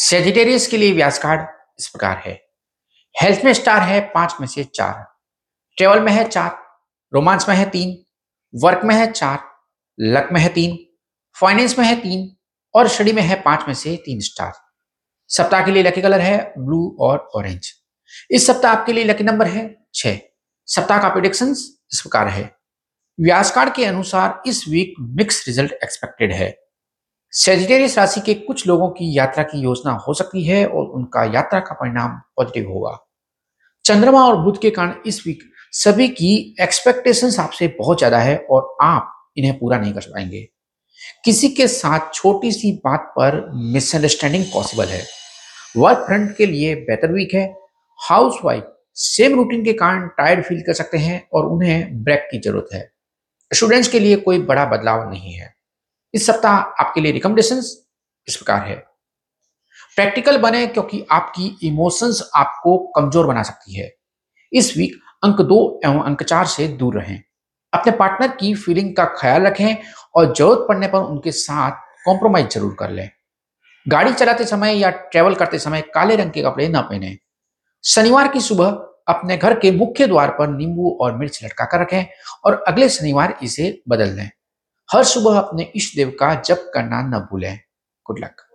Sagittarius के लिए व्यास card इस प्रकार है। हेल्थ में स्टार है, पाँच में से चार। ट्रेवल में है चार रोमांस में है तीन वर्क में है चार लक में है तीन फाइनेंस में है तीन और स्टडी में है पाँच में से तीन स्टार सप्ताह के लिए लकी कलर है ब्लू और ऑरेंज इस सप्ताह आपके लिए लकी नंबर है छह। सप्ताह का प्रिडिक्शन इस प्रकार है। व्यास कार्ड के अनुसार इस वीक मिक्स रिज़ल्ट एक्सपेक्टेड है। सेजिटेरियस राशि के कुछ लोगों की यात्रा की योजना हो सकती है और उनका यात्रा का परिणाम पॉजिटिव होगा। चंद्रमा और बुध के कारण इस वीक सभी की एक्सपेक्टेशंस आपसे बहुत ज़्यादा है और आप इन्हें पूरा नहीं कर पाएँगे। किसी के साथ छोटी सी बात पर मिसअंडरस्टैंडिंग पॉसिबल है। वर्क फ्रंट के लिए बेहतर वीक है। हाउस वाइफ सेम रूटीन के कारण टायर्ड फील कर सकते हैं और उन्हें ब्रेक की ज़रूरत है। स्टूडेंट्स के लिए कोई बड़ा बदलाव नहीं है। इस सप्ताह आपके लिए रिकमेंडेशन इस प्रकार है। प्रैक्टिकल बने क्योंकि आपकी इमोशंस आपको कमज़ोर बना सकती है। इस वीक अंक दो एवं अंक चार से दूर रहें। अपने पार्टनर की फीलिंग का ख्याल रखें और ज़रूरत पड़ने पर उनके साथ कॉम्प्रोमाइज ज़रूर कर लें। गाड़ी चलाते समय या ट्रेवल करते समय काले रंग के कपड़े न पहने। शनिवार की सुबह अपने घर के मुख्य द्वार पर नींबू और मिर्च लटका कर रखें और अगले शनिवार इसे बदल दें। हर सुबह अपने इष्ट देव का जप करना न भूलें। Good luck